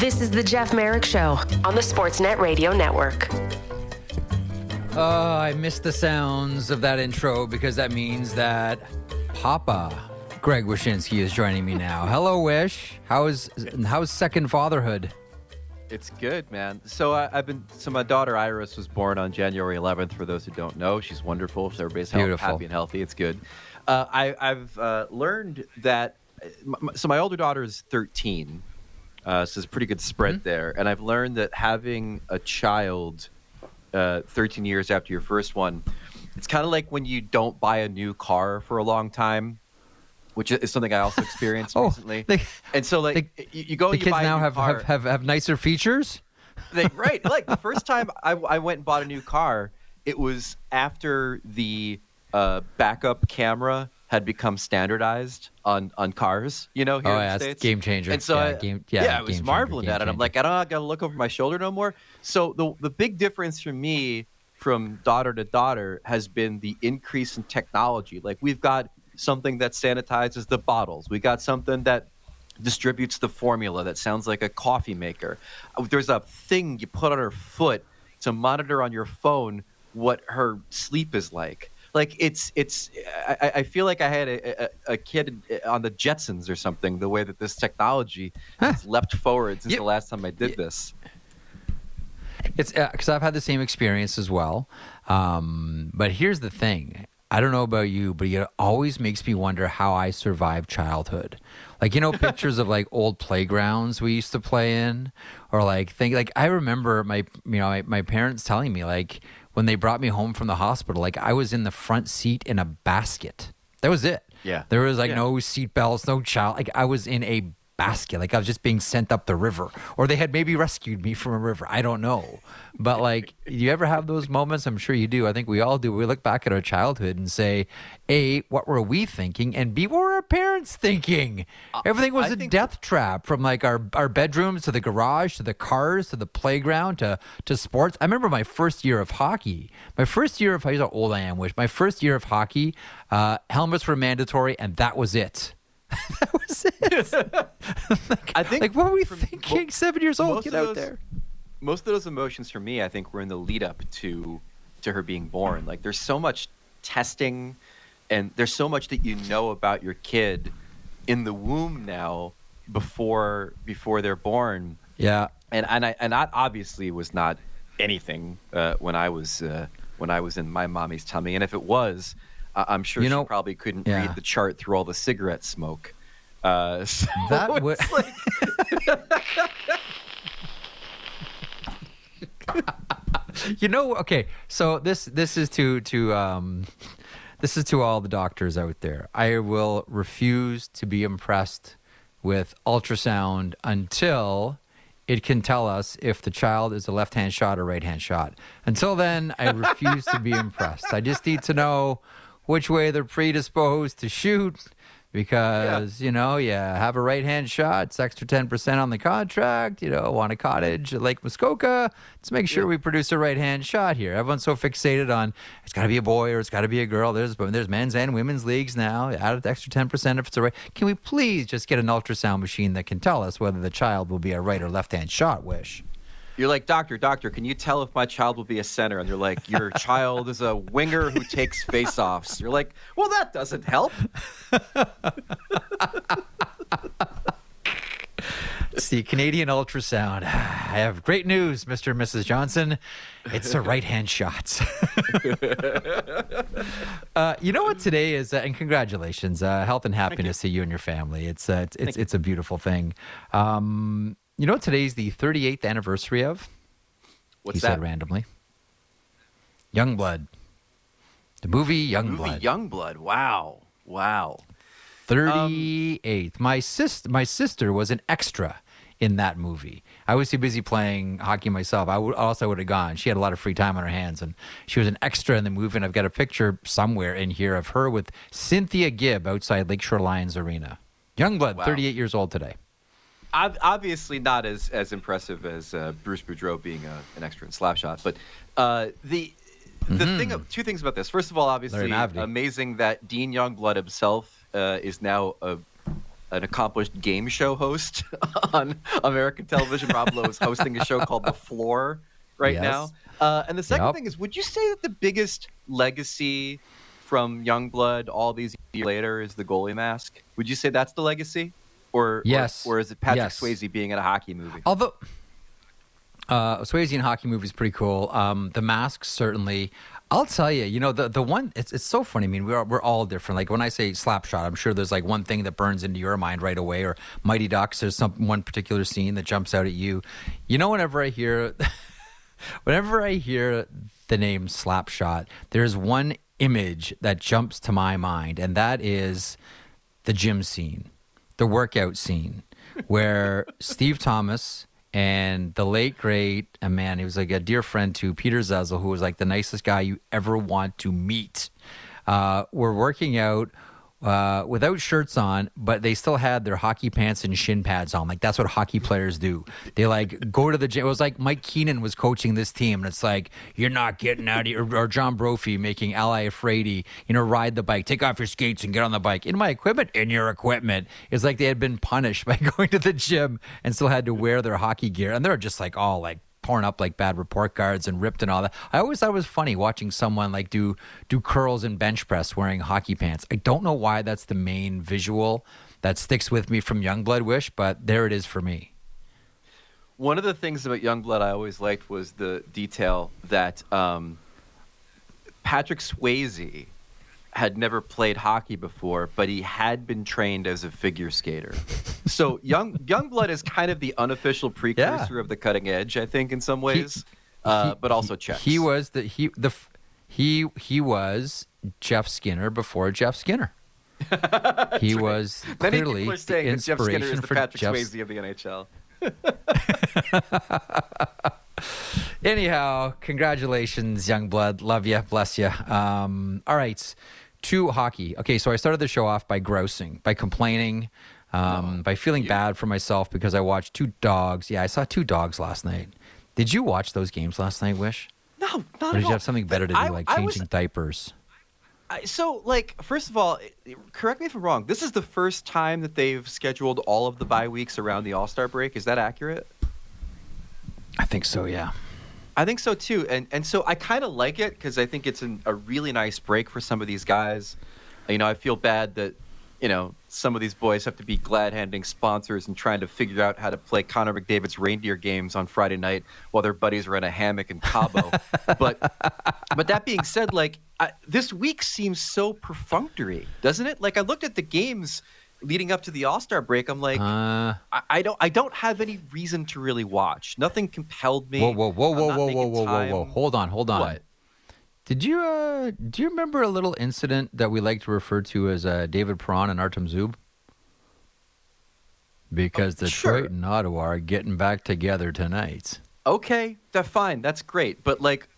This is the Jeff Marek Show on the Sportsnet Radio Network. Oh, I missed the sounds of that intro because that means that Papa Greg Wyshynski is joining me now. Hello, Wish. How is how's second fatherhood? It's good, man. So I, have been. So my daughter Iris was born on January 11th. For those who don't know, she's wonderful. So everybody's healthy, happy and healthy. It's good. Uh, I, have uh, learned that. So my older daughter is 13. Uh, so it's a pretty good spread mm-hmm. there. And I've learned that having a child uh, 13 years after your first one, it's kind of like when you don't buy a new car for a long time which is something I also experienced oh, recently. They, and so, like, they, you, go. The you kids now have, have, have have nicer features. They, right, like the first time I, I went and bought a new car, it was after the uh, backup camera had become standardized on on cars. You know, here oh, in yeah, the States. game changer. And so, yeah, I, game, yeah, yeah I was marveling at it. I'm like, I don't got to look over my shoulder no more. So the the big difference for me from daughter to daughter has been the increase in technology. Like we've got something that sanitizes the bottles. We got something that distributes the formula that sounds like a coffee maker. Uh, there's a thing you put on her foot to monitor on your phone what her sleep is like. Like it's it's I, I feel like I had a, a, a, kid on the Jetsons or something. The way that this technology huh. has leapt forward since the last time I did this. It's because uh, I've had the same experience as well. Um, but here's the thing: I don't know about you, but it always makes me wonder how I survived childhood. Like you know, pictures of like old playgrounds we used to play in, or like think like I remember my you know my, my parents telling me like when they brought me home from the hospital, like I was in the front seat in a basket. That was it. Yeah. There was like yeah. no seat belts, no child. Like I was in a basket. Like I was just being sent up the river, or they had maybe rescued me from a river. I don't know. But like, you ever have those moments? I'm sure you do. I think we all do. We look back at our childhood and say, A, what were we thinking? And B, what were our parents thinking? Uh, Everything was I a death trap from like our, our bedrooms to the garage to the cars to the playground to, to sports. I remember my first year of hockey. My first year of, here's how old I am, Wish. My first year of hockey, uh, helmets were mandatory, and that was it. that was it. like, I think. Like, what were we thinking? Mo- Seven years old. Get out those, there. Most of those emotions for me, I think, were in the lead up to to her being born. Like, there's so much testing, and there's so much that you know about your kid in the womb now before before they're born. Yeah. And and I and that obviously was not anything uh, when I was uh, when I was in my mommy's tummy. And if it was, I'm sure you know, she probably couldn't yeah. read the chart through all the cigarette smoke. Uh, so that would. Like... you know, okay. So this this is to to um, this is to all the doctors out there. I will refuse to be impressed with ultrasound until it can tell us if the child is a left hand shot or right hand shot. Until then, I refuse to be impressed. I just need to know which way they're predisposed to shoot because yeah. you know you have a right hand shot it's extra 10% on the contract you know want a cottage at lake muskoka. Let's make sure yeah. we produce a right hand shot here. Everyone's so fixated on it's got to be a boy or it's got to be a girl. There's there's men's and women's leagues now. Add the extra 10% if it's a right can we please just get an ultrasound machine that can tell us whether the child will be a right or left hand shot wish you're like, doctor, doctor, can you tell if my child will be a center? And they're like, your child is a winger who takes faceoffs. You're like, well, that doesn't help. See, Canadian ultrasound. I have great news, Mr. and Mrs. Johnson. It's a right hand shot. uh, you know what today is, uh, and congratulations, uh, health and happiness to you and your family. It's uh, it's it's, it's, a beautiful thing. Um, you know today's the 38th anniversary of? What's he that? said randomly. Youngblood. The movie Youngblood. Youngblood. Wow. Wow. 38th. Um, my sister my sister was an extra in that movie. I was too busy playing hockey myself. I would also would have gone. She had a lot of free time on her hands, and she was an extra in the movie. And I've got a picture somewhere in here of her with Cynthia Gibb outside Lakeshore Lions Arena. Youngblood, wow. 38 years old today obviously not as as impressive as uh, Bruce Boudreau being a, an extra in Slapshot, but uh, the the mm-hmm. thing, two things about this. First of all, obviously, amazing that Dean Youngblood himself uh, is now a an accomplished game show host on American television. Rob Lowe is hosting a show called The Floor right Yes. now. Uh, and the second Yep. thing is, would you say that the biggest legacy from Youngblood all these years later is the goalie mask? Would you say that's the legacy, or Yes. or, or is it Patrick Yes. Swayze being in a hockey movie? Although uh, Swayze in hockey movie is pretty cool. Um, the mask certainly. I'll tell you, you know, the the one it's it's so funny. I mean, we're we're all different. Like when I say Slapshot, I'm sure there's like one thing that burns into your mind right away, or Mighty Ducks. There's some one particular scene that jumps out at you. You know, whenever I hear, whenever I hear the name Slapshot, there's one image that jumps to my mind, and that is the gym scene, the workout scene, where Steve Thomas and the late great, and man, he was like a dear friend to Peter Zezel, who was like the nicest guy you ever want to meet. Uh, were working out uh, without shirts on, but they still had their hockey pants and shin pads on. Like that's what hockey players do. They like go to the gym. It was like Mike Keenan was coaching this team, and it's like you're not getting out of here. Or, John Brophy making Al Iafrate, you know, ride the bike, take off your skates, and get on the bike. In my equipment, in your equipment. It's like they had been punished by going to the gym and still had to wear their hockey gear, and they're just like all like torn up like bad report cards and ripped and all that. I always thought it was funny watching someone like do do curls and bench press wearing hockey pants. I don't know why that's the main visual that sticks with me from Youngblood Wish, but there it is for me. One of the things about Youngblood I always liked was the detail that um, Patrick Swayze had never played hockey before, but he had been trained as a figure skater. so Young Youngblood is kind of the unofficial precursor of the cutting edge, I think, in some ways, uh, He- but also He, he was the he the he he was Jeff Skinner before Jeff Skinner. he was Many clearly saying the that Jeff Skinner inspiration is the for Patrick Jeff Swayze of the NHL. Anyhow, congratulations, young blood. Love you, bless you. Um, all right, to hockey. Okay, so I started the show off by grousing, by complaining, um, by feeling bad for myself because I watched two dogs. Yeah, I saw two dogs last night. Did you watch those games last night, Wish? No, not Or at did you have something better to do, I- like I was- changing diapers? I- so like first of all correct me if i'm wrong this is the first time that they've scheduled all of the bye weeks around the all-star break is that accurate I think so. Yeah. i think so too and and so i kind of like it because i think it's an, a really nice break for some of these guys you know i feel bad that you know some of these boys have to be glad handing sponsors and trying to figure out how to play connor mcdavid's reindeer games on friday night while their buddies are in a hammock in cabo but but that being said, like I, this week seems so perfunctory, doesn't it? Like I looked at the games leading up to the All Star break. I'm like, Uh, I, I don't, I don't have any reason to really watch. Nothing compelled me. whoa, whoa, whoa, whoa, whoa, whoa, whoa, whoa, whoa! Hold on, hold on. What? Did you uh, do you remember a little incident that we like to refer to as uh, David Perron and Artem Zub? Because Oh, Detroit sure. and Ottawa are getting back together tonight. Okay, that's fine. That's great. But like,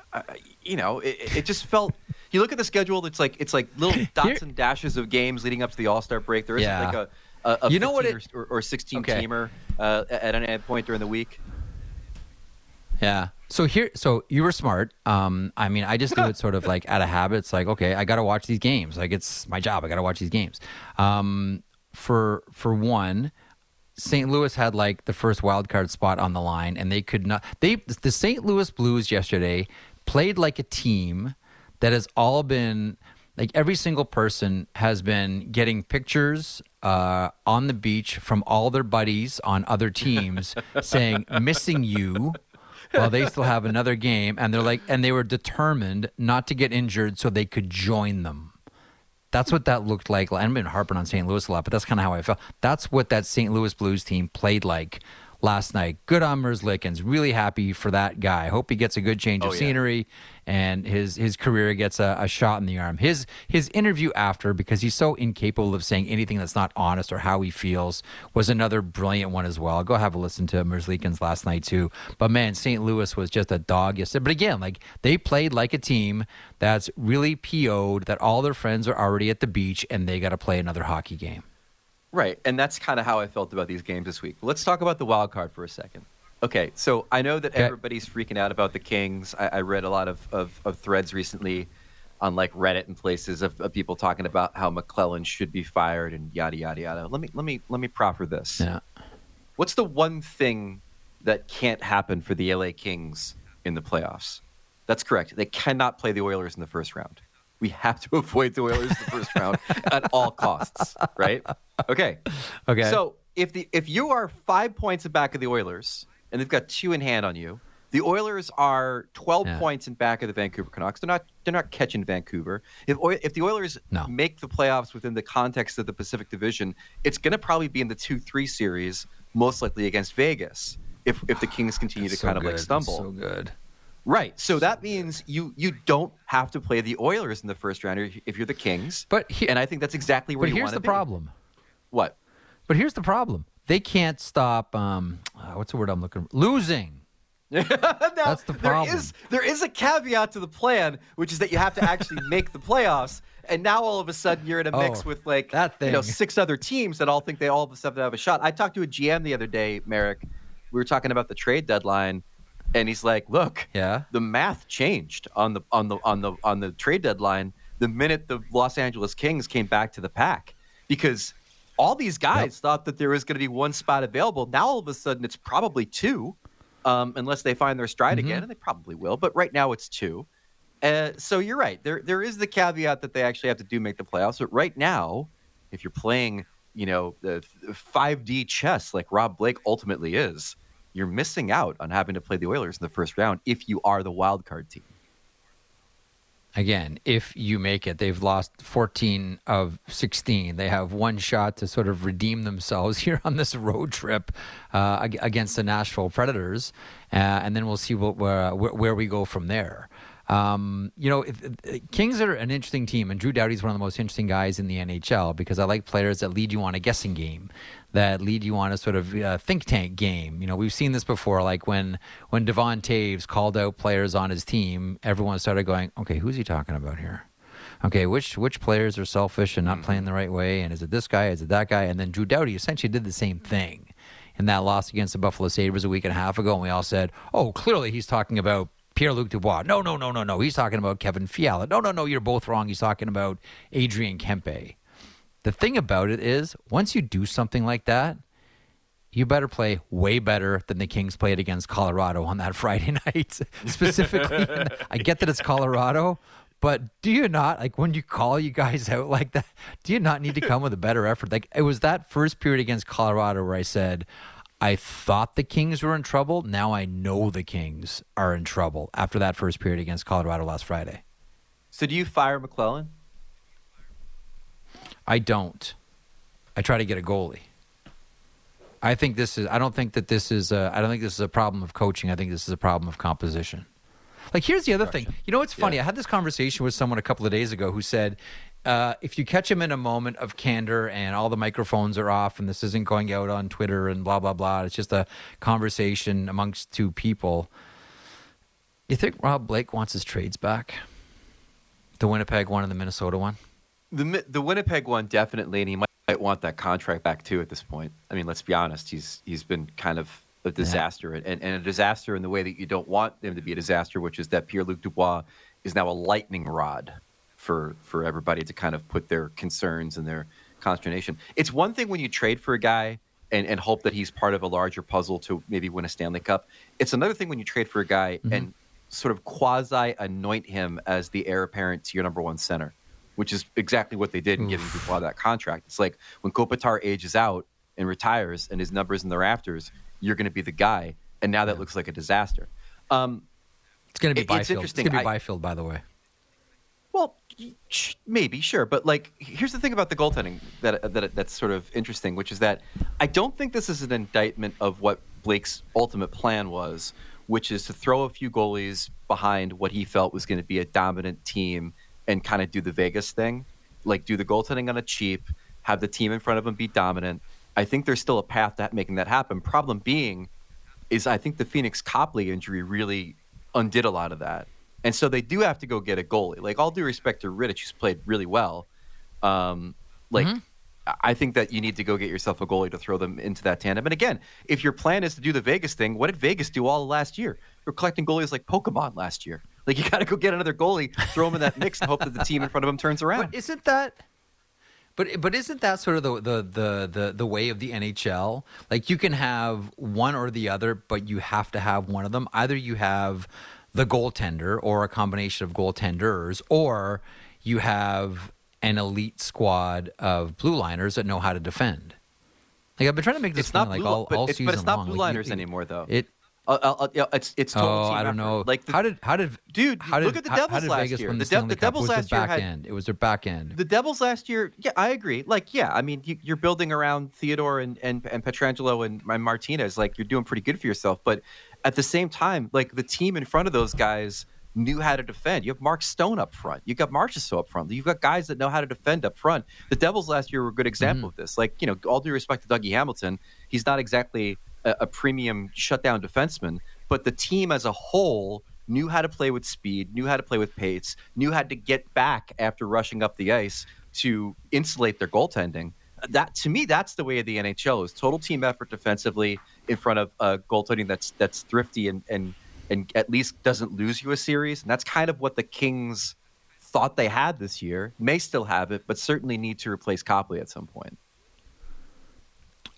you know, it, it just felt. You look at the schedule. It's like it's like little dots and dashes of games leading up to the All Star break. There isn't Yeah. like a, a, a You know what 15 or, or 16 Okay. teamer uh, at any point during the week. Yeah. So here, so you were smart. Um, I mean, I just do it sort of like out of habit. It's like, okay, I got to watch these games. Like it's my job. I got to watch these games. Um, for for one, St. Louis had like the first wild card spot on the line, and they could not. They the St. Louis Blues yesterday played like a team that has all been like every single person has been getting pictures uh, on the beach from all their buddies on other teams saying missing you while they still have another game. And they're like and they were determined not to get injured so they could join them. That's what that looked like. I've been harping on st louis a lot but that's kind of how i felt. That's what that st louis blues team played like last night. Good on Merzlikins. really happy for that guy. Hope he gets a good change of Oh, yeah. scenery and his his career gets a, a shot in the arm. His his interview after because he's so incapable of saying anything that's not honest or how he feels was another brilliant one as well. Go have a listen to Merzlikins last night too. But man st louis was just a dog yesterday. But again like they played like a team that's really po'd that all their friends are already at the beach and they got to play another hockey game Right, and that's kind of how I felt about these games this week. Let's talk about the wild card for a second. Okay, so I know that Okay. everybody's freaking out about the Kings. I, I read a lot of, of, of threads recently. on like Reddit and places of, of people talking about how McLellan should be fired and yada yada yada. Let me let me let me proffer this. Yeah. What's the one thing that can't happen for the LA Kings in the playoffs? That's correct. They cannot play the Oilers in the first round. We have to avoid the Oilers in the first round at all costs, right? Okay. Okay. So if the if you are five points back of the Oilers and they've got two in hand on you, the Oilers are twelve Yeah. points in back of the Vancouver Canucks. They're not they're not catching Vancouver. If if the Oilers No. make the playoffs within the context of the Pacific Division, it's going to probably be in the two three series, most likely against Vegas. If if the Kings continue to So kind of like good. stumble, So good. Right? So that means you you don't have to play the Oilers in the first round if you're the Kings. But he- and I think that's exactly where But here's the be. problem. What? But here's the problem. They can't stop. Um, uh, what's the word I'm looking? Losing. Now, That's the problem. There is there is a caveat to the plan, which is that you have to actually make the playoffs. And now all of a sudden you're in a mix Oh, with like that you know thing. six other teams that all think they all of a sudden have a shot. I talked to a GM the other day, Marek. We were talking about the trade deadline, and he's like, "Look, Yeah. the math changed on the on the on the on the trade deadline the minute the Los Angeles Kings came back to the pack because all these guys thought that there was going to be one spot available. Now all of a sudden it's probably two, um, unless they find their stride Mm-hmm. again, and they probably will. But right now it's two. Uh, so you're right. There there is the caveat that they actually have to do make the playoffs. But right now, if you're playing, you know, the five D chess like Rob Blake ultimately is, you're missing out on having to play the Oilers in the first round if you are the wild card team. Again, if you make it, they've lost 14 of 16. They have one shot to sort of redeem themselves here on this road trip uh, against the Nashville Predators, uh, and then we'll see what, where, where where we go from there. Um, you know, if, if- Kings are an interesting team, and Drew Doughty is one of the most interesting guys in the NHL because I like players that lead you on a guessing game, that lead you on a sort of uh, think tank game. You know, we've seen this before, like when when Devon Taves called out players on his team, everyone started going, "Okay, who's he talking about here?" Okay, which which players are selfish and not playing the right way, and is it this guy? Is it that guy? And then Drew Doughty essentially did the same thing in that loss against the Buffalo Sabres a week and a half ago, and we all said, "Oh, clearly he's talking about." Pierre Luc Dubois. No, no, no, no, no. He's talking about Kevin Fiala. No, no, no. You're both wrong. He's talking about Adrian Kempe. The thing about it is, once you do something like that, you better play way better than the Kings played against Colorado on that Friday night. Specifically, I get that it's Colorado, but do you not like when you call you guys out like that? Do you not need to come with a better effort? Like it was that first period against Colorado where I said, I thought the Kings were in trouble. Now I know the Kings are in trouble after that first period against Colorado last Friday. So do you fire McLellan? I don't. I try to get a goalie. I think this is. I don't think that this is. A, I don't think this is a problem of coaching. I think this is a problem of composition. Like here's the other thing. You know what's funny? I had this conversation with someone a couple of days ago who said, uh, if you catch him in a moment of candor and all the microphones are off and this isn't going out on Twitter and blah blah blah, it's just a conversation amongst two people. You think Rob Blake wants his trades back? The Winnipeg one and the Minnesota one. The the Winnipeg one definitely, and he might, might want that contract back too. At this point, I mean, let's be honest. He's he's been kind of a disaster, and, and a disaster in the way that you don't want him to be a disaster, which is that Pierre Luc Dubois is now a lightning rod for for everybody to kind of put their concerns and their consternation. It's one thing when you trade for a guy and, and hope that he's part of a larger puzzle to maybe win a Stanley Cup. It's another thing when you trade for a guy and sort of quasi anoint him as the heir apparent to your number one center, which is exactly what they did in giving Dubois that contract. It's like when Kopitar ages out and retires and his numbers in the rafters, you're going to be the guy. And now that looks like a disaster. Um, It's going to be It- it's Byfield. It's, interesting. going to be I- Byfield, by the way. Well, maybe, sure, but like, here's the thing about the goaltending that uh, that that's sort of interesting, which is that I don't think this is an indictment of what Blake's ultimate plan was, which is to throw a few goalies behind what he felt was going to be a dominant team and kind of do the Vegas thing, like do the goaltending on a cheap, have the team in front of him be dominant. I think there's still a path to making that happen. Problem being, is I think the Pheonix Copley injury really undid a lot of that. And so they do have to go get a goalie. Like all due respect to Rittich, who's played really well. Um, like I think that you need to go get yourself a goalie to throw them into that tandem. And again, if your plan is to do the Vegas thing, what did Vegas do all last year? You're collecting goalies like Pokemon last year. Like you got to go get another goalie, throw him in that mix, and hope that the team in front of him turns around. But isn't that? But but isn't that sort of the, the the the the way of the NHL? Like you can have one or the other, but you have to have one of them. Either you have the goaltender or a combination of goaltenders, or you have an elite squad of blue liners that know how to defend. Like I've been trying to make this it's not like blue, all, but, all it's, season but it's not long. blue Like, liners you- anymore, though. It Uh, uh, uh, yeah, it's it's total oh I don't effort. know. Like the, how did how did Dude, how did, look at the how- how Devils last Vegas year. The the, Stanley the Devils last year had- end. It was their back end. The Devils last year, yeah, I agree. Like, yeah, I mean, you, you're building around Theodore and, and, and Pietrangelo and, and Martinez. Like, you're doing pretty good for yourself. But at the same time, like, the team in front of those guys knew how to defend. You have Mark Stone up front. You've got Marchessault up front. You've got guys that know how to defend up front. The Devils last year were a good example mm-hmm. of this. Like, you know, all due respect to Dougie Hamilton, he's not exactly a, a premium shutdown defenseman, but the team as a whole knew how to play with speed, knew how to play with pace, knew how to get back after rushing up the ice to insulate their goaltending. That to me, that's the way of the NHL is total team effort defensively in front of a goaltending that's that's thrifty and and and at least doesn't lose you a series. And that's kind of what the Kings thought they had this year. May still have it, but certainly need to replace Copley at some point.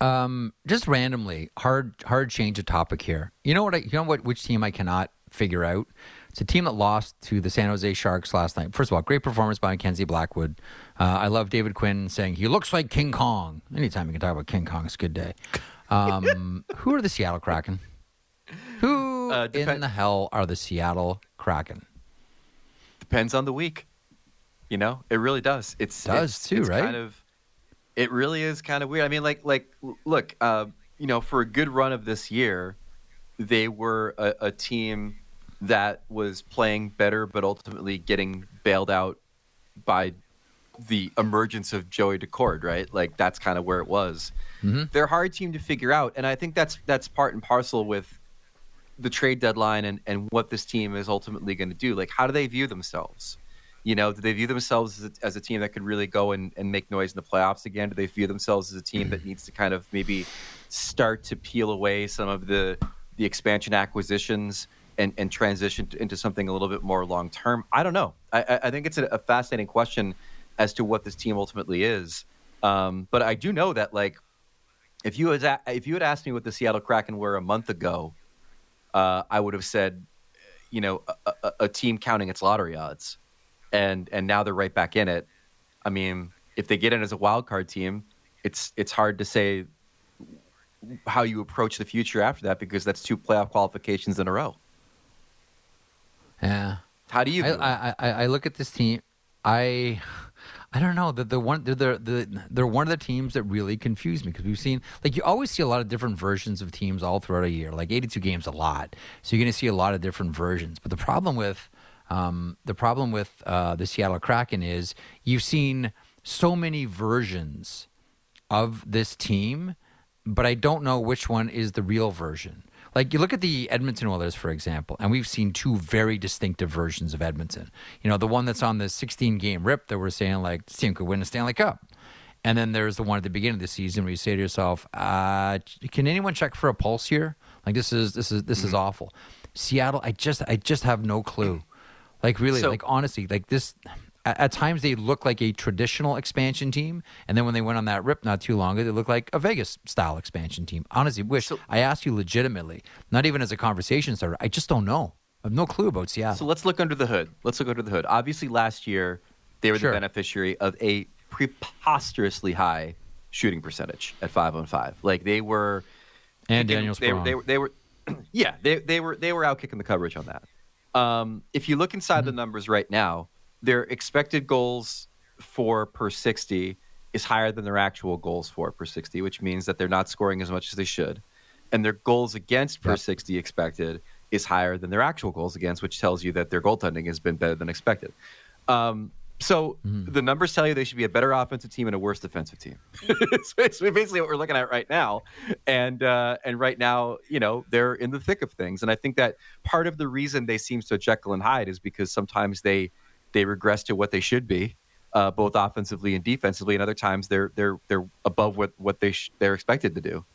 Um, just randomly, hard hard change of topic here. You know what? I, you know what? Which team I cannot figure out? It's a team that lost to the San Jose Sharks last night. First of all, great performance by Mackenzie Blackwood. Uh, I love David Quinn saying he looks like King Kong. Anytime you can talk about King Kong, it's a good day. Um, who are the Seattle Kraken? Who Uh, in the hell are the Seattle Kraken? Depends on the week. You know, it really does. It's Does it's- too, it's right? Kind of. It really is kind of weird. I mean, like, like, look, uh, you know, for a good run of this year, they were a, a team that was playing better, but ultimately getting bailed out by the emergence of Joey Daccord, right? Like that's kind of where it was. Mm-hmm. They're a hard team to figure out, and I think that's that's part and parcel with the trade deadline and, and what this team is ultimately going to do. Like, how do they view themselves? You know, do they view themselves as a, as a team that could really go and, and make noise in the playoffs again? Do they view themselves as a team that needs to kind of maybe start to peel away some of the the expansion acquisitions and, and transition into something a little bit more long term? I don't know. I, I- I think it's a, a fascinating question as to what this team ultimately is. Um, but I do know that, like, if you had if you had asked me what the Seattle Kraken were a month ago, uh, I would have said, you know, a, a, a team counting its lottery odds, and and now they're right back in it. I mean, if they get in as a wild card team, it's it's hard to say how you approach the future after that because that's two playoff qualifications in a row. Yeah. How do you? I. I, I, I look at this team. I I don't know. They're, they're one. They're, they're the they're one of the teams that really confuse me because we've seen like you always see a lot of different versions of teams all throughout a year. Like 82 games, a lot. So you're going to see a lot of different versions. But the problem with um, the problem with uh, the Seattle Kraken is you've seen so many versions of this team, but I don't know which one is the real version. Like you look at the Edmonton Oilers, for example, and we've seen two very distinctive versions of Edmonton. You know, the one that's on the 16 game rip that we're saying like this team could win a Stanley Cup. And then there's the one at the beginning of the season where you say to yourself, uh, "Can anyone check for a pulse here? Like this is this is this is awful." Seattle, I just I just have no clue. Like really, So- like honestly, like this. At, at times they look like a traditional expansion team, and then when they went on that rip not too long ago, they look like a Vegas style expansion team. Honestly, wish So- I asked you legitimately, not even as a conversation starter. I just don't know. I have no clue about Seattle. So let's look under the hood. Let's look under the hood. Obviously, last year they were Sure. the beneficiary of a preposterously high shooting percentage at five on five. Like they were, and they, Daniel they, were- they were, they were, yeah, they they were they were out kicking the coverage on that. Um, if you look inside Mm-hmm. the numbers right now, their expected goals for per sixty is higher than their actual goals for per sixty, which means that they're not scoring as much as they should, and their goals against per Yep. sixty expected is higher than their actual goals against, which tells you that their goaltending has been better than expected. Um, so Mm-hmm. the numbers tell you they should be a better offensive team and a worse defensive team. it's basically what we're looking at right now, and uh, and right now, you know, they're in the thick of things. And I think that part of the reason they seem so Jekyll and Hyde is because sometimes they they regress to what they should be, uh, both offensively and defensively, and other times they're they're they're above what what they sh- they're expected to do.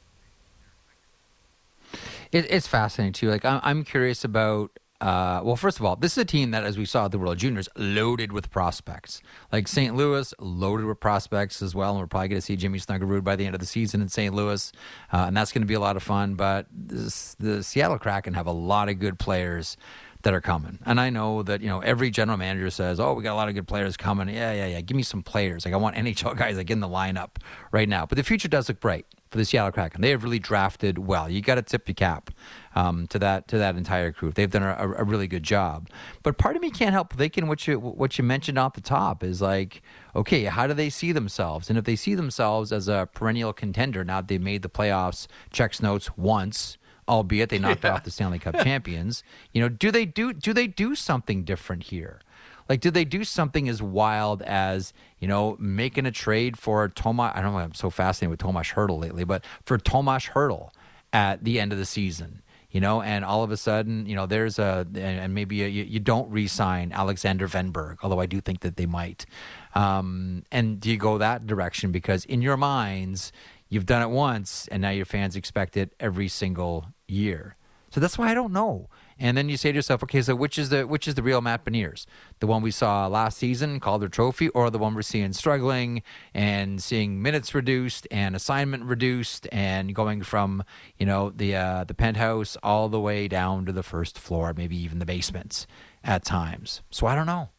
It, it's fascinating too. Like I'm, I'm curious about. Uh, well, first of all, this is a team that, as we saw at the World Juniors, loaded with prospects. Like St. Louis, loaded with prospects as well, and we're probably going to see Jimmy Snuggerud by the end of the season in St. Louis, uh, and that's going to be a lot of fun. But this, the Seattle Kraken have a lot of good players that are coming. And I know that, you know, every general manager says, oh, we got a lot of good players coming. Yeah, yeah, yeah. Give me some players. Like, I want NHL guys like in the lineup right now. But the future does look bright for the Seattle Kraken. They have really drafted well. You got to tip your cap um, to that to that entire crew. They've done a, a, really good job. But part of me can't help thinking what you what you mentioned off the top is like, okay, how do they see themselves? And if they see themselves as a perennial contender, now they've made the playoffs, checks notes once albeit they knocked yeah. off the Stanley Cup champions. You know, do they do do they do something different here? Like, did they do something as wild as you know making a trade for Tomas? I don't know. I'm so fascinated with Tomas Hertl lately, but for Tomas Hertl at the end of the season, you know, and all of a sudden, you know, there's a and maybe a, you, you, don't re-sign Alexander Wennberg, although I do think that they might. Um, and do you go that direction because in your minds you've done it once, and now your fans expect it every single year. So that's why I don't know. And then you say to yourself, okay, so which is the which is the real Matt Beniers? The one we saw last season, Calder Trophy, or the one we're seeing struggling and seeing minutes reduced and assignment reduced and going from you know the uh, the penthouse all the way down to the first floor, maybe even the basements at times. So I don't know.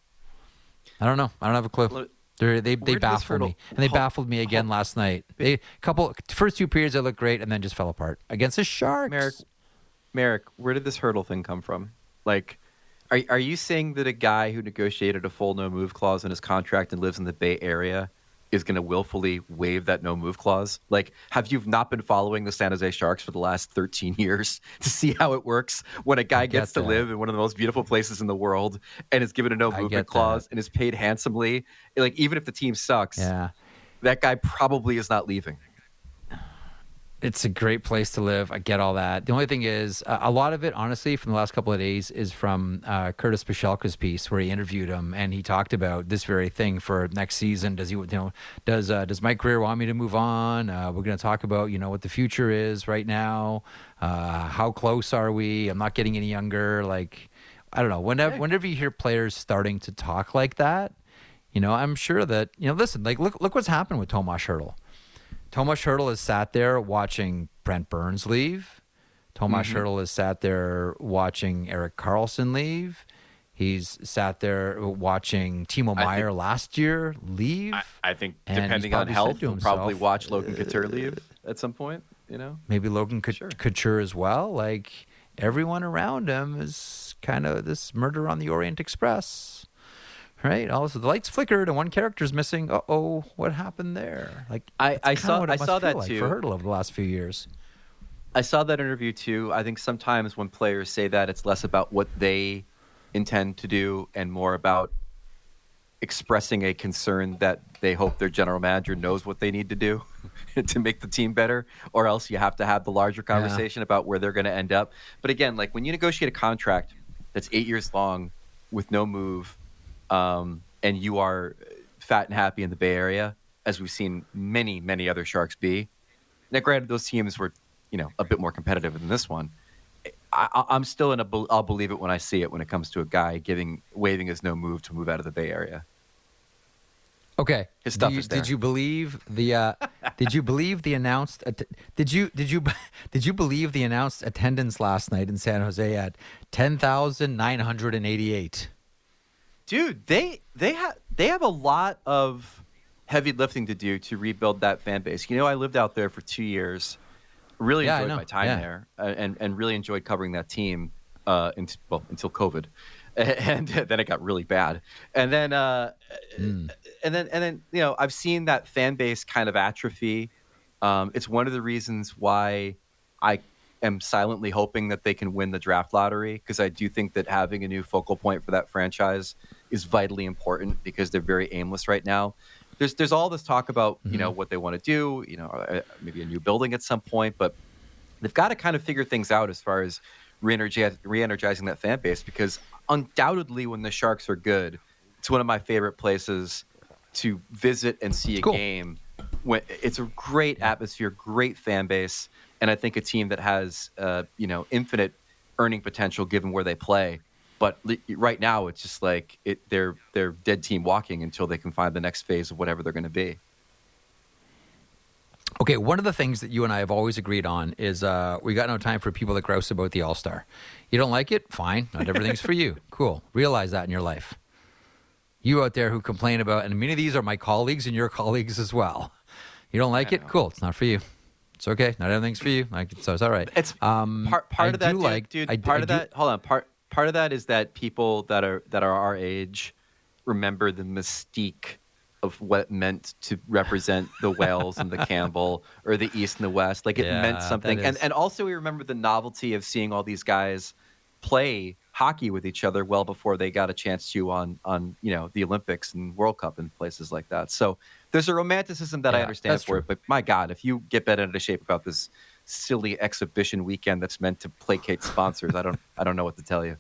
I don't know. I don't have a clue. They're, they they baffled me, and they baffled me again last night. They couple first two periods they looked great, and then just fell apart against the Sharks. Marek, Marek, where did this Hertl thing come from? Like, are are you saying that a guy who negotiated a full no move clause in his contract and lives in the Bay Area is going to willfully waive that no move clause? Like, have you not been following the San Jose Sharks for the last 13 years to see how it works when a guy gets to live in one of the most beautiful places in the world and is given a no movement clause and is paid handsomely? Like, even if the team sucks, yeah. that guy probably is not leaving it's a great place to live. I get all that. The only thing is, uh, a lot of it, honestly, from the last couple of days, is from uh, Curtis Pashelka's piece where he interviewed him and he talked about this very thing for next season. Does he, you know, does uh, does Mike Grier want me to move on? Uh, we're going to talk about, you know, what the future is right now. Uh, how close are we? I'm not getting any younger. Like, I don't know. Whenever whenever you hear players starting to talk like that, you know, I'm sure that you know. Listen, like look look what's happened with Tomas Hertl Tomas Hertl has sat there watching Brent Burns leave. Tomas mm-hmm. Hertl has sat there watching Erik Karlsson leave. He's sat there watching Timo Meier think, last year leave. I, I think depending on health, he'll probably watch Logan Couture leave at some point. You know, maybe Logan sure. Couture as well. Like everyone around him is kind of this murder on the Orient Express right? Also, the lights flickered and one character's missing. Uh oh, what happened there? Like I, I saw I saw that like too for Hertl over the last few years. I saw that interview too. I think sometimes when players say that, it's less about what they intend to do and more about expressing a concern that they hope their general manager knows what they need to do to make the team better, or else you have to have the larger conversation yeah. about where they're going to end up. But again, like when you negotiate a contract that's eight years long with no move um, and you are fat and happy in the Bay Area, as we've seen many, many other Sharks be. Now, granted, those teams were, you know, a bit more competitive than this one. I, am still in a. I'll believe it when I see it. When it comes to a guy giving waving his no move to move out of the Bay Area. Okay. His stuff you, is there. Did you believe the? Uh, did you believe the announced? did you did you did you believe the announced attendance last night in San Jose at ten thousand nine hundred and eighty eight? Dude, they they have they have a lot of heavy lifting to do to rebuild that fan base. You know, I lived out there for two years. Really yeah, enjoyed my time yeah. there, uh, and and really enjoyed covering that team. Uh, in, well, until COVID, and then it got really bad. And then, uh, mm. and then, and then, you know, I've seen that fan base kind of atrophy. Um, it's one of the reasons why I am silently hoping that they can win the draft lottery because I do think that having a new focal point for that franchise is vitally important because they're very aimless right now. There's there's all this talk about mm-hmm. you know mm-hmm. what they want to do, you know, uh, maybe a new building at some point, but they've got to kind of figure things out as far as re-energizing that fan base because undoubtedly when the Sharks are good, it's one of my favorite places to visit and see a Cool. game. When it's a great atmosphere, great fan base, and I think a team that has uh, you know infinite earning potential given where they play. But li- right now, it's just like it, they're they're dead team walking until they can find the next phase of whatever they're going to be. Okay, one of the things that you and I have always agreed on is uh, we got no time for people that grouse about the All Star. You don't like it? Fine. Not everything's for you. Cool. Realize that in your life. You out there who complain about, and many of these are my colleagues and your colleagues as well. You don't like it? Cool. It's not for you. It's okay. Not everything's for you. Like, so it's all right. It's um, part part I of that, do dude, like, dude. I, part I of do- that. Hold on. Part part of that is that people that are that are our age remember the mystique of what it meant to represent the Wales and the Campbell or the East and the West. Like it Yeah, meant something, and is- and also we remember the novelty of seeing all these guys play hockey with each other well before they got a chance to on on you know the Olympics and World Cup and places like that. So there's a romanticism that I understand for it, but my God, if you get bent out of shape about this silly exhibition weekend that's meant to placate sponsors, I don't I don't know what to tell you.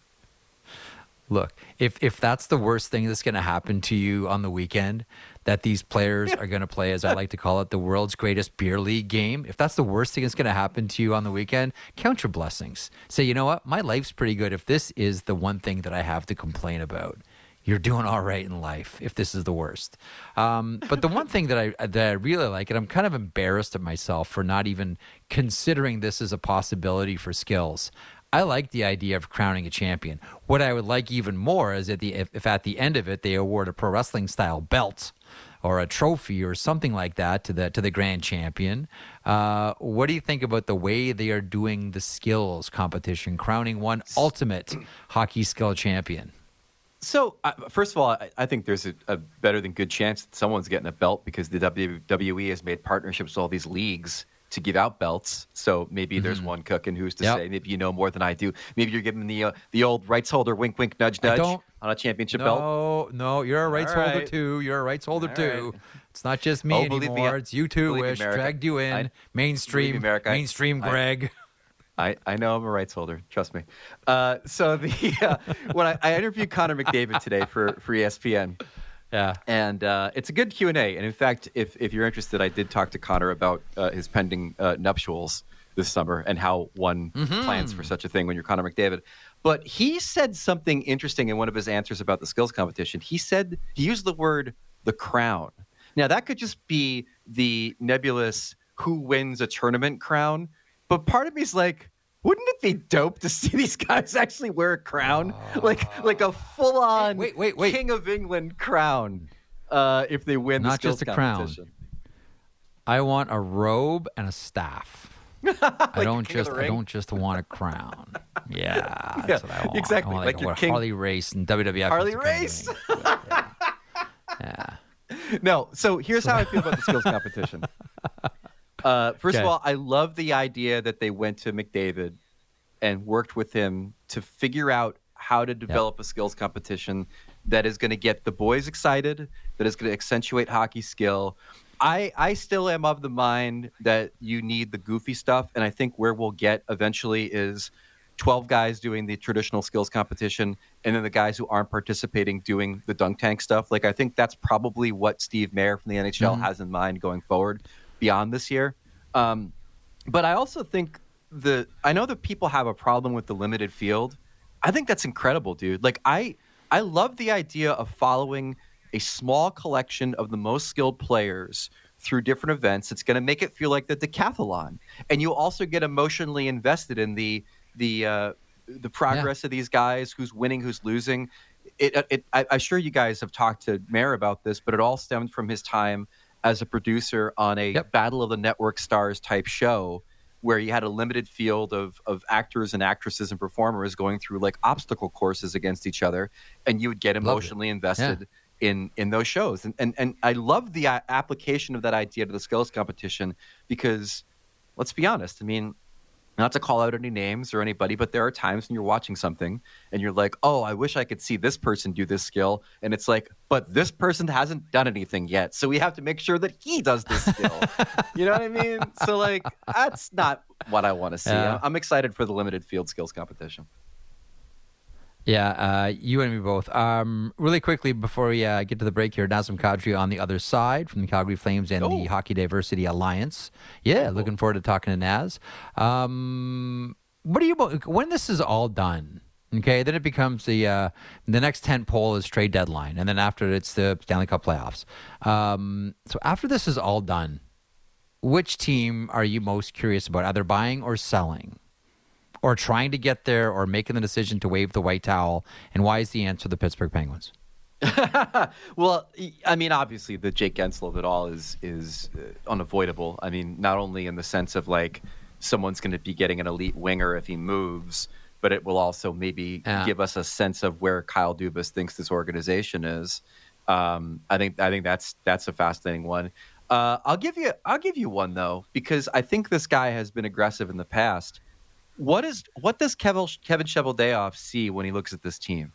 Look, if if that's the worst thing that's going to happen to you on the weekend, that these players are going to play, as I like to call it, the world's greatest beer league game. If that's the worst thing that's going to happen to you on the weekend, count your blessings. Say, you know what, my life's pretty good. If this is the one thing that I have to complain about, you're doing all right in life. If this is the worst, um, but the one thing that I that I really like, and I'm kind of embarrassed at myself for not even considering this as a possibility for skills. I like the idea of crowning a champion. What I would like even more is at the if, if at the end of it they award a pro wrestling style belt or a trophy or something like that to the to the grand champion. Uh, what do you think about the way they are doing the skills competition, crowning one ultimate hockey skill champion? So, uh, first of all, I, I think there's a, a better than good chance that someone's getting a belt because the WWE has made partnerships with all these leagues to give out belts. So maybe there's one cooking who's to Mm-hmm. Yep. say. Maybe you know more than I do. Maybe you're giving the uh, the old rights holder wink, wink, nudge, nudge on a championship belt. No, no, you're a rights All holder right. too. You're a rights holder All too. right. It's not just me Oh, believe me, anymore. It's you too. Wish dragged you in. I- mainstream, me, mainstream. Greg. I, I I know I'm a rights holder. Trust me. Uh, so the uh, when I, I interviewed Connor McDavid today for for ESPN, yeah. and uh, it's a good Q and A. And in fact, if if you're interested, I did talk to Connor about uh, his pending uh, nuptials this summer and how one plans for such a thing when you're Connor McDavid. But he said something interesting in one of his answers about the skills competition. He said he used the word the crown. Now that could just be the nebulous who wins a tournament crown, but part of me's like. Wouldn't it be dope to see these guys actually wear a crown, like like a full-on Wait, wait, wait. King of England crown? Uh, if they win the Not skills just a crown. I want a robe and a staff. I don't just I don't just want a crown. Yeah, that's Yeah, what I want. exactly, I want like like, your king- Harley Race and WWF. Harley used to come Race. me. yeah. No, so here's how I feel about the skills competition. Uh, first of all, I love the idea that they went to McDavid and worked with him to figure out how to develop a skills competition that is going to get the boys excited, that is going to accentuate hockey skill. I, I still am of the mind that you need the goofy stuff, and I think where we'll get eventually is 12 guys doing the traditional skills competition and then the guys who aren't participating doing the dunk tank stuff. Like I think that's probably what Steve Mayer from the NHL has in mind going forward beyond this year. Um, but I also think the I know that people have a problem with the limited field. I think that's incredible, dude. Like I I love the idea of following a small collection of the most skilled players through different events. It's going to make it feel like the decathlon, and you also get emotionally invested in the the uh, the progress of these guys, who's winning, who's losing. It, it I, I'm sure you guys have talked to Mayer about this, but it all stemmed from his time as a producer on a Yep. Battle of the Network Stars type show where you had a limited field of, of actors and actresses and performers going through like obstacle courses against each other and you would get emotionally invested in in those shows. And and, and i love the a- application of that idea to the skills competition because let's be honest i mean not to call out any names or anybody, but there are times when you're watching something and you're like, oh, I wish I could see this person do this skill. And it's like, but this person hasn't done anything yet. So we have to make sure that he does this skill. you know what I mean? So, like, that's not what I want to see. Yeah. I'm excited for the limited field skills competition. Yeah, uh, you and me both. Um, really quickly before we uh, get to the break here, Nazem Kadri on the other side from the Calgary Flames and Oh. the Hockey Diversity Alliance. Yeah, looking forward to talking to Naz. Um, what do you when this is all done? Okay, then it becomes the uh, the next tent pole is trade deadline, and then after it's the Stanley Cup playoffs. Um, so after this is all done, which team are you most curious about, either buying or selling? Or trying to get there or making the decision to wave the white towel? And why is the answer the Pittsburgh Penguins? Well, I mean, obviously, the Jake Guentzel of it all is is uh, unavoidable. I mean, not only in the sense of like someone's going to be getting an elite winger if he moves, but it will also maybe Yeah. give us a sense of where Kyle Dubas thinks this organization is. Um, I think I think that's that's a fascinating one. Uh, I'll give you I'll give you one though because I think this guy has been aggressive in the past. What is what does Kevin Kevin Cheveldayoff see when he looks at this team?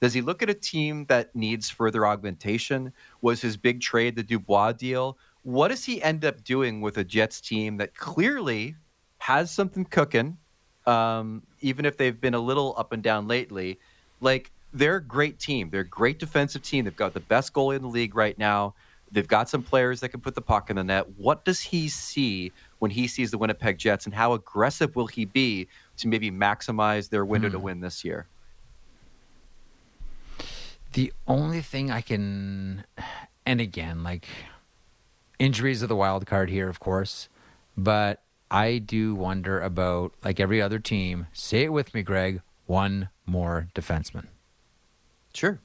Does he look at a team that needs further augmentation? Was his big trade the Dubois deal? What does he end up doing with a Jets team that clearly has something cooking, um, even if they've been a little up and down lately? Like they're a great team. They're a great defensive team. They've got the best goalie in the league right now. They've got some players that can put the puck in the net. What does he see when he sees the Winnipeg Jets, and how aggressive will he be to maybe maximize their window to hmm. win this year? The only thing I can, and again, like injuries are the wild card here, of course, but I do wonder about, like every other team, say it with me, Greg, one more defenseman. Sure.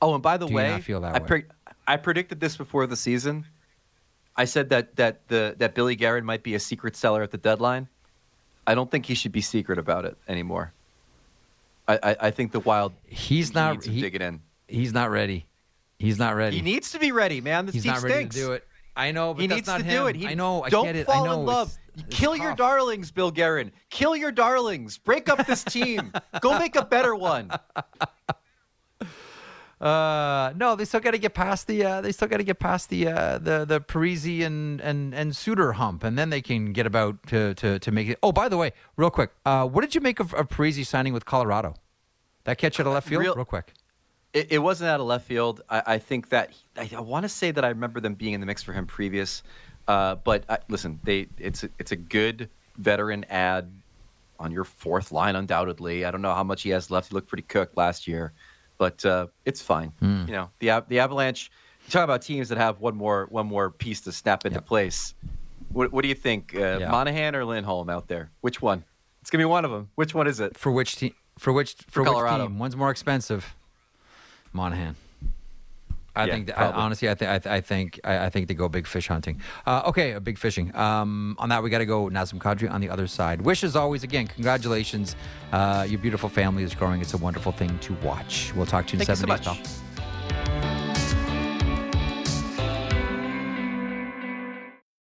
Oh, and by the Do way, not feel that I, way? pre- I predicted this before the season. I said that that the that Billy Guerin might be a secret seller at the deadline. I don't think he should be secret about it anymore. I, I, I think the Wild He's not. He, dig it in. he's not ready. He's not ready. He needs to be ready, man. This he's team not ready stinks. to do it. I know, but he that's needs not to him. do it. He, I know. I don't get it. fall I know. in love. It's- it's Kill your darlings, Bill Guerin. Kill your darlings. Break up this team. Go make a better one. Uh, no, they still got to get past the. Uh, they still got to get past the uh, the the Parise and and and Suter hump, and then they can get about to to to make it. Oh, by the way, real quick, uh, what did you make of, of Parise signing with Colorado? That catch out of left field, Real- real, quick. It, it wasn't out of left field. I, I think that I, I want to say that I remember them being in the mix for him previous. Uh, but uh, listen, they it's a, it's a good veteran ad on your fourth line, undoubtedly. I don't know how much he has left. He looked pretty cooked last year, but uh, it's fine. Hmm. You know, the the Avalanche. You talk about teams that have one more one more piece to snap into Yep. place. What, what do you think, uh, Yeah. Monahan or Lindholm out there? Which one? It's gonna be one of them. Which one is it? For which team? For which for, which Colorado. team? One's more expensive. Monahan. I Yeah, think. I, honestly, I, th- I, th- I think. I, I think they go big fish hunting. Uh, okay, a big fishing. Um, on that, we got to go Nazem Kadri on the other side. Wysh as always. Again, congratulations. Uh, your beautiful family is growing. It's a wonderful thing to watch. We'll talk to you in Thank you seven so days, much. pal.